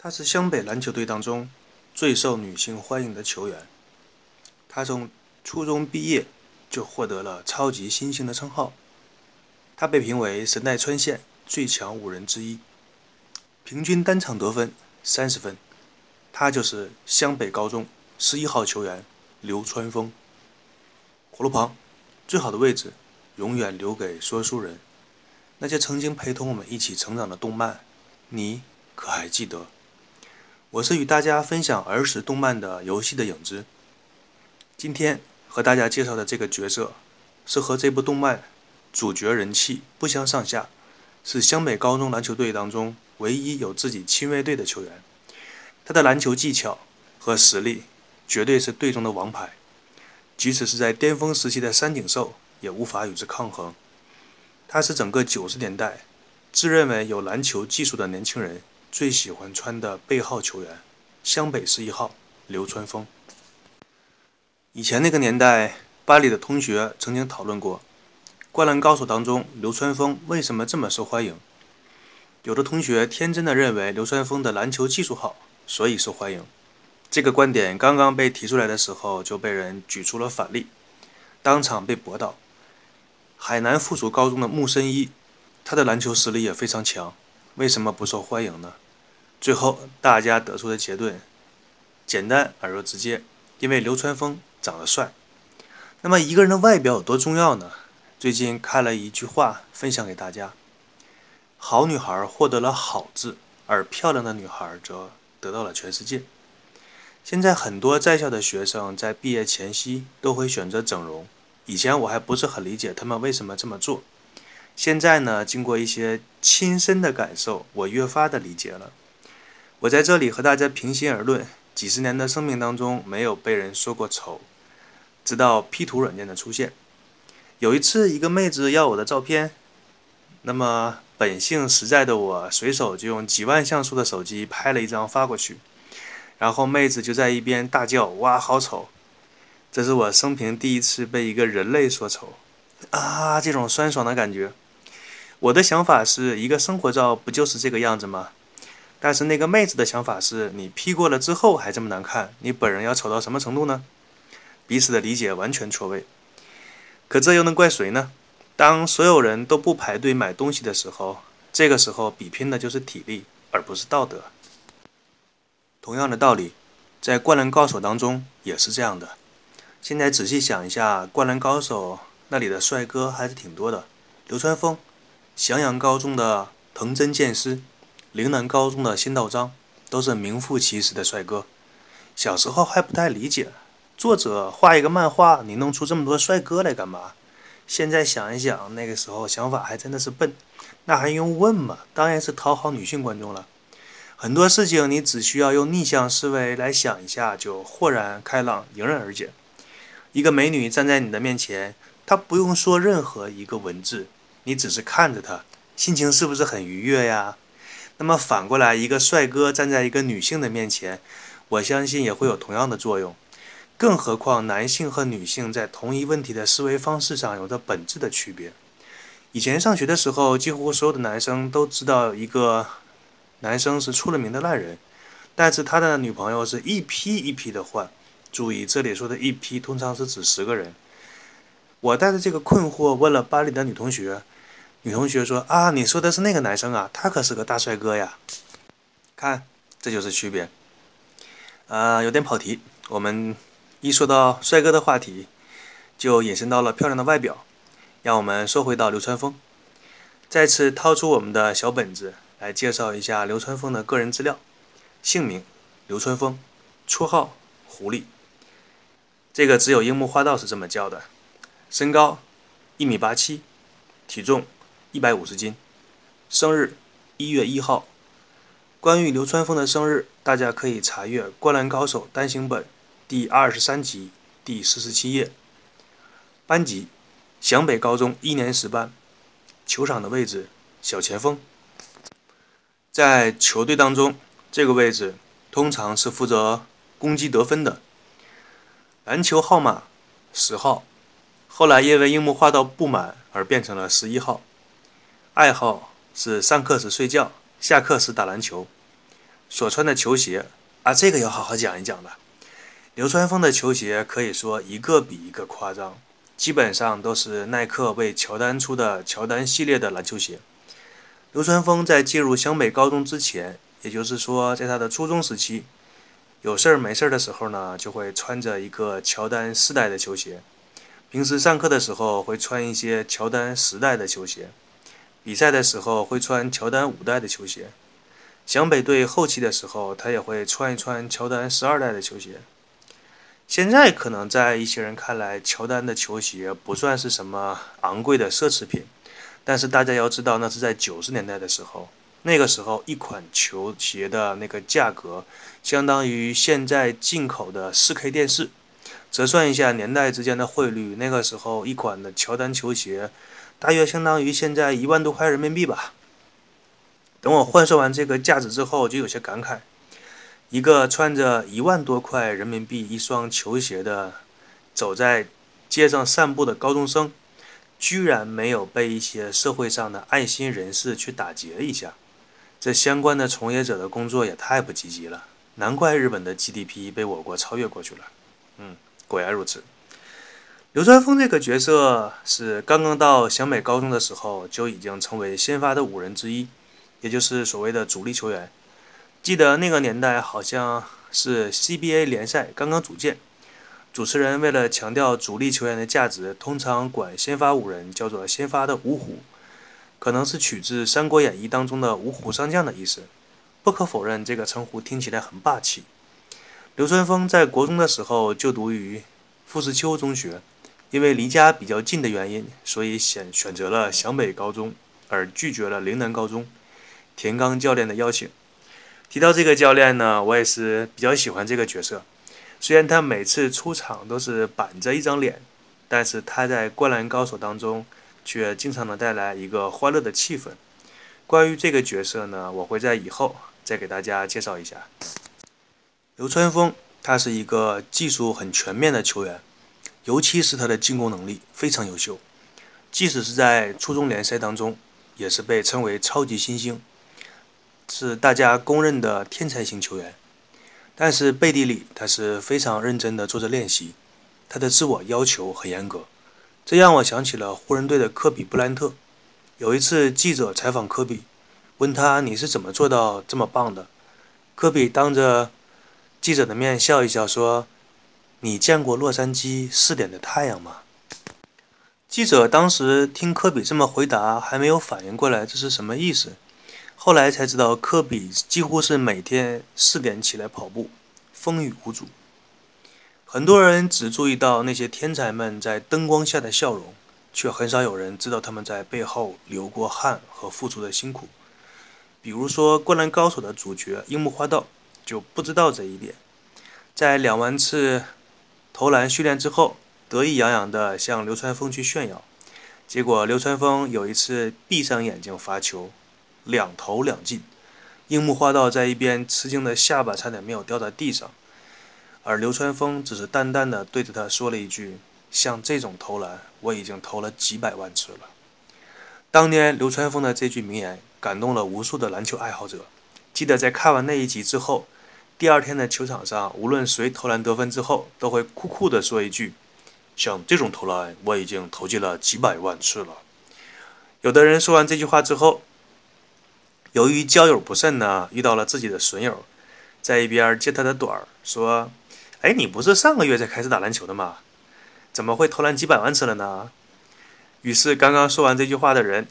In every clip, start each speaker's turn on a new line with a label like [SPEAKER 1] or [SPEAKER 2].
[SPEAKER 1] 他是湘北篮球队当中最受女性欢迎的球员。他从初中毕业就获得了超级新星的称号。他被评为神奈川县最强五人之一，平均单场得分三十分。他就是湘北高中十一号球员流川枫。火炉旁，最好的位置永远留给说书人。那些曾经陪同我们一起成长的动漫，你可还记得？我是与大家分享儿时动漫的游戏的影子。今天和大家介绍的这个角色，是和这部动漫主角人气不相上下，是湘北高中篮球队当中唯一有自己亲卫队的球员。他的篮球技巧和实力绝对是队中的王牌，即使是在巅峰时期的三井寿也无法与之抗衡。他是整个九十年代自认为有篮球技术的年轻人。最喜欢穿的背号球员，湘北十一号流川枫。以前那个年代，班里的同学曾经讨论过，《灌篮高手》当中流川枫为什么这么受欢迎。有的同学天真的认为流川枫的篮球技术好，所以受欢迎。这个观点刚刚被提出来的时候，就被人举出了反例，当场被驳倒。海南附属高中的木森一，他的篮球实力也非常强。为什么不受欢迎呢？最后大家得出的结论简单而又直接，因为流川枫长得帅。那么一个人的外表有多重要呢？最近看了一句话，分享给大家：好女孩获得了好字，而漂亮的女孩则得到了全世界。现在很多在校的学生在毕业前夕都会选择整容，以前我还不是很理解他们为什么这么做。现在呢，经过一些亲身的感受，我越发的理解了。我在这里和大家平心而论，几十年的生命当中，没有被人说过丑，直到 P 图软件的出现。有一次，一个妹子要我的照片，那么本性实在的我，随手就用几万像素的手机拍了一张发过去，然后妹子就在一边大叫：“哇，好丑！”这是我生平第一次被一个人类说丑，啊，这种酸爽的感觉。我的想法是一个生活照不就是这个样子吗？但是那个妹子的想法是你 P 过了之后还这么难看，你本人要丑到什么程度呢？彼此的理解完全错位。可这又能怪谁呢？当所有人都不排队买东西的时候，这个时候比拼的就是体力，而不是道德。同样的道理，在《灌篮高手》当中也是这样的。现在仔细想一下，《灌篮高手》那里的帅哥还是挺多的，流川枫。翔阳高中的藤真剑师，陵南高中的新道章，都是名副其实的帅哥。小时候还不太理解，作者画一个漫画，你弄出这么多帅哥来干嘛？现在想一想，那个时候想法还真的是笨。那还用问吗？当然是讨好女性观众了。很多事情你只需要用逆向思维来想一下，就豁然开朗，迎刃而解。一个美女站在你的面前，她不用说任何一个文字。你只是看着他，心情是不是很愉悦呀？那么反过来，一个帅哥站在一个女性的面前，我相信也会有同样的作用。更何况，男性和女性在同一问题的思维方式上有着本质的区别。以前上学的时候，几乎所有的男生都知道一个男生是出了名的烂人，但是他的女朋友是一批一批的换。注意，这里说的一批通常是指十个人。我带着这个困惑问了班里的女同学。女同学说：“啊，你说的是那个男生啊，他可是个大帅哥呀！看，这就是区别。呃，有点跑题。我们一说到帅哥的话题，就引申到了漂亮的外表。让我们说回到流川枫，再次掏出我们的小本子来介绍一下流川枫的个人资料：姓名流川枫，绰号狐狸。这个只有樱木花道是这么叫的。身高一米八七，体重。”一百五十斤，生日一月一号。关于流川枫的生日，大家可以查阅《灌篮高手》单行本第二十三集第四十七页。班级：湘北高中一年十班。球场的位置：小前锋。在球队当中，这个位置通常是负责攻击得分的。篮球号码十号，后来因为樱木花道不满而变成了十一号。爱好是上课时睡觉，下课时打篮球。所穿的球鞋啊，这个要好好讲一讲的。流川枫的球鞋可以说一个比一个夸张，基本上都是耐克为乔丹出的乔丹系列的篮球鞋。流川枫在进入湘北高中之前，也就是说在他的初中时期，有事儿没事儿的时候呢，就会穿着一个乔丹四代的球鞋。平时上课的时候会穿一些乔丹十代的球鞋，比赛的时候会穿乔丹五代的球鞋。湘北队后期的时候，他也会穿一穿乔丹十二代的球鞋。现在可能在一些人看来，乔丹的球鞋不算是什么昂贵的奢侈品，但是大家要知道，那是在九十年代的时候，那个时候一款球鞋的那个价格，相当于现在进口的四 K 电视。折算一下年代之间的汇率，那个时候一款的乔丹球鞋，大约相当于现在一万多块人民币吧。等我换算完这个价值之后，就有些感慨：一个穿着一万多块人民币一双球鞋的，走在街上散步的高中生，居然没有被一些社会上的爱心人士去打劫一下。这相关的从业者的工作也太不积极了，难怪日本的 GDP 被我国超越过去了。嗯。果然如此，流川枫这个角色是刚刚到湘北高中的时候就已经成为先发的五人之一，也就是所谓的主力球员。记得那个年代好像是 CBA 联赛刚刚组建，主持人为了强调主力球员的价值，通常管先发五人叫做先发的五虎，可能是取自《三国演义》当中的五虎上将的意思。不可否认，这个称呼听起来很霸气。流川枫在国中的时候就读于富士丘中学，因为离家比较近的原因，所以选选择了湘北高中，而拒绝了陵南高中田刚教练的邀请。提到这个教练呢，我也是比较喜欢这个角色。虽然他每次出场都是板着一张脸，但是他在《灌篮高手》当中却经常能带来一个欢乐的气氛。关于这个角色呢，我会在以后再给大家介绍一下。流川枫，他是一个技术很全面的球员，尤其是他的进攻能力非常优秀。即使是在初中联赛当中，也是被称为超级新星，是大家公认的天才型球员。但是背地里，他是非常认真的做着练习，他的自我要求很严格。这让我想起了湖人队的科比布兰特。有一次记者采访科比，问他你是怎么做到这么棒的？科比当着记者的面笑一笑说：“你见过洛杉矶四点的太阳吗？”记者当时听科比这么回答，还没有反应过来这是什么意思。后来才知道，科比几乎是每天四点起来跑步，风雨无阻。很多人只注意到那些天才们在灯光下的笑容，却很少有人知道他们在背后流过汗和付出的辛苦。比如说，《灌篮高手》的主角樱木花道。就不知道这一点，在两万次投篮训练之后，得意洋洋地向流川枫去炫耀，结果流川枫有一次闭上眼睛罚球，两投两进，樱木花道在一边吃惊的下巴差点没有掉在地上，而流川枫只是淡淡的对着他说了一句：“像这种投篮，我已经投了几百万次了。”当年流川枫的这句名言感动了无数的篮球爱好者，记得在看完那一集之后。第二天的球场上，无论谁投篮得分之后，都会酷酷地说一句：“像这种投篮，我已经投进了几百万次了。”有的人说完这句话之后，由于交友不慎呢，遇到了自己的损友，在一边接他的短儿，说：“哎，你不是上个月才开始打篮球的吗？怎么会投篮几百万次了呢？”于是，刚刚说完这句话的人，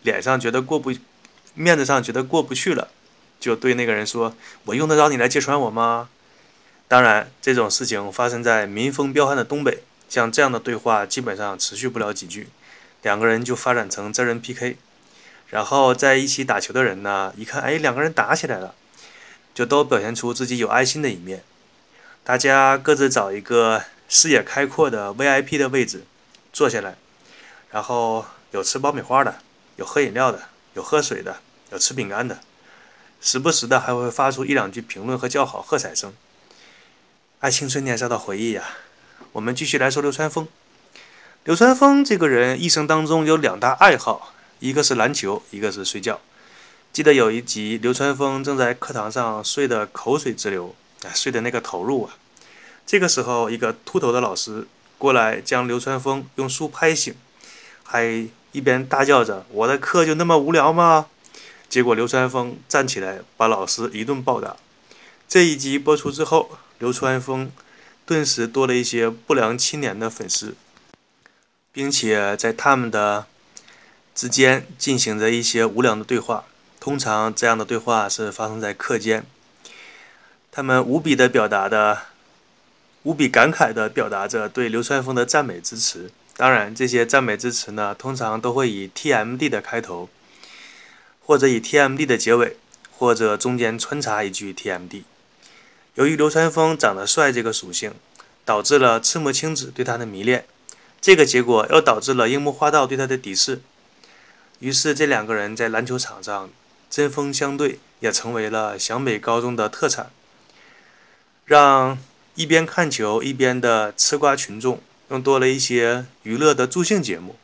[SPEAKER 1] 脸上觉得过不，面子上觉得过不去了。就对那个人说：“我用得着你来揭穿我吗？”当然，这种事情发生在民风彪悍的东北，像这样的对话基本上持续不了几句，两个人就发展成真人 PK。然后在一起打球的人呢，一看，哎，两个人打起来了，就都表现出自己有爱心的一面。大家各自找一个视野开阔的 VIP 的位置坐下来，然后有吃爆米花的，有喝饮料的，有喝水的，有吃饼干的。时不时的还会发出一两句评论和叫好喝彩声，爱青春年少的回忆呀。我们继续来说流川枫。流川枫这个人一生当中有两大爱好，一个是篮球，一个是睡觉。记得有一集，流川枫正在课堂上睡得口水直流，啊，睡的那个投入啊。这个时候，一个秃头的老师过来将流川枫用书拍醒，还一边大叫着：“我的课就那么无聊吗？”结果流川枫站起来把老师一顿暴打。这一集播出之后，流川枫顿时多了一些不良青年的粉丝，并且在他们的之间进行着一些无良的对话。通常这样的对话是发生在课间，他们无比的表达的，无比感慨的表达着对流川枫的赞美之词。当然，这些赞美之词呢，通常都会以 TMD 的开头，或者以 TMD 的结尾，或者中间穿插一句 TMD。由于流川枫长得帅这个属性，导致了赤木晴子对他的迷恋，这个结果又导致了樱木花道对他的敌视。于是，这两个人在篮球场上。针锋相对也成为了湘北高中的特产，让一边看球一边的吃瓜群众又多了一些娱乐的助兴节目。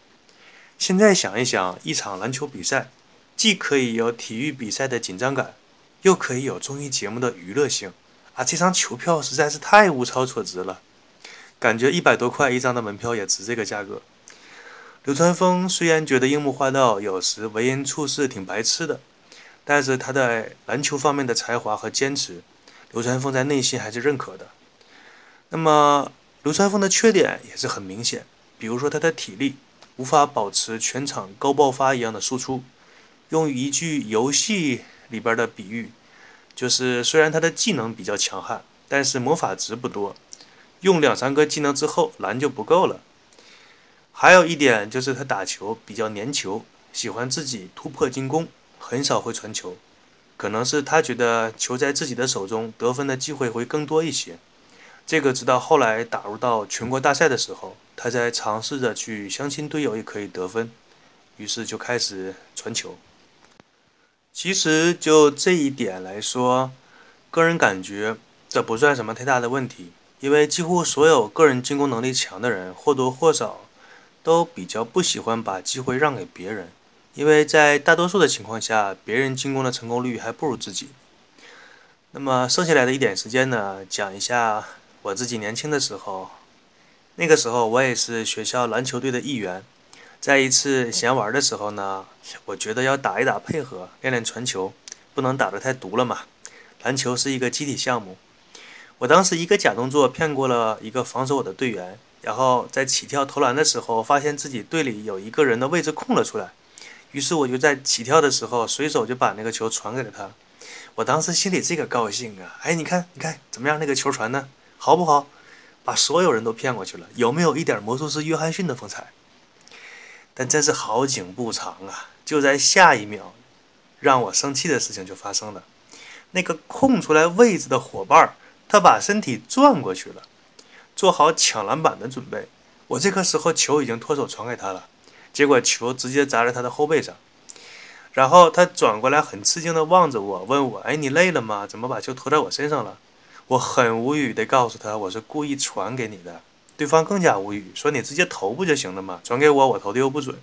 [SPEAKER 1] 现在想一想，一场篮球比赛既可以有体育比赛的紧张感，又可以有综艺节目的娱乐性啊！这张球票实在是太物超所值了，感觉一百多块一张的门票也值这个价格。流川枫虽然觉得樱木花道有时为人处事挺白痴的。但是他在篮球方面的才华和坚持，流川枫在内心还是认可的。那么，流川枫的缺点也是很明显，比如说他的体力无法保持全场高爆发一样的输出。用一句游戏里边的比喻，就是虽然他的技能比较强悍，但是魔法值不多，用两三个技能之后蓝就不够了。还有一点就是他打球比较粘球，喜欢自己突破进攻。很少会传球，可能是他觉得球在自己的手中，得分的机会会更多一些。这个直到后来打入到全国大赛的时候，他在尝试着去相亲队友也可以得分，于是就开始传球。其实就这一点来说，个人感觉这不算什么太大的问题，因为几乎所有个人进攻能力强的人或多或少都比较不喜欢把机会让给别人。因为在大多数的情况下，别人进攻的成功率还不如自己。那么剩下来的一点时间呢，讲一下我自己年轻的时候。那个时候我也是学校篮球队的一员。在一次闲玩的时候呢，我觉得要打一打配合，练练传球，不能打得太毒了嘛。篮球是一个集体项目。我当时一个假动作骗过了一个防守我的队员，然后在起跳投篮的时候，发现自己队里有一个人的位置空了出来。于是我就在起跳的时候，随手就把那个球传给了他。我当时心里这个高兴啊！哎，你看，你看怎么样？那个球传的好不好？把所有人都骗过去了，有没有一点魔术师约翰逊的风采？但真是好景不长啊！就在下一秒，让我生气的事情就发生了。那个空出来位置的伙伴，他把身体转过去了，做好抢篮板的准备。我这个时候球已经脱手传给他了。结果球直接砸在他的后背上，然后他转过来很吃惊地望着我，问我：“哎，你累了吗？怎么把球投在我身上了？”我很无语地告诉他：“我是故意传给你的。”对方更加无语，说：“你直接投不就行了吗？转给我，我投的又不准。”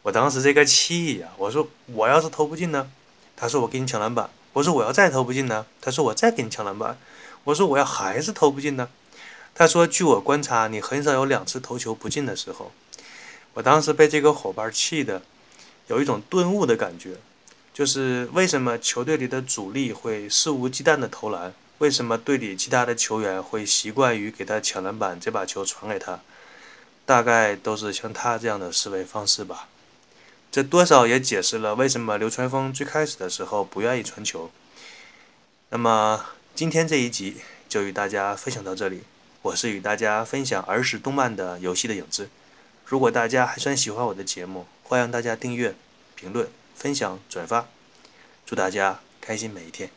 [SPEAKER 1] 我当时这个气呀！我说：“我要是投不进呢？”他说：“我给你抢篮板。”我说：“我要再投不进呢？”他说：“我再给你抢篮板。”我说：“我要还是投不进呢？”他说：“据我观察，你很少有两次投球不进的时候。”我当时被这个伙伴气的，有一种顿悟的感觉，就是为什么球队里的主力会肆无忌惮的投篮，为什么队里其他的球员会习惯于给他抢篮板，再把球传给他，大概都是像他这样的思维方式吧。这多少也解释了为什么流川枫最开始的时候不愿意传球。那么今天这一集就与大家分享到这里，我是与大家分享儿时动漫的游戏的影子。如果大家还算喜欢我的节目，欢迎大家订阅、评论、分享、转发。祝大家开心每一天！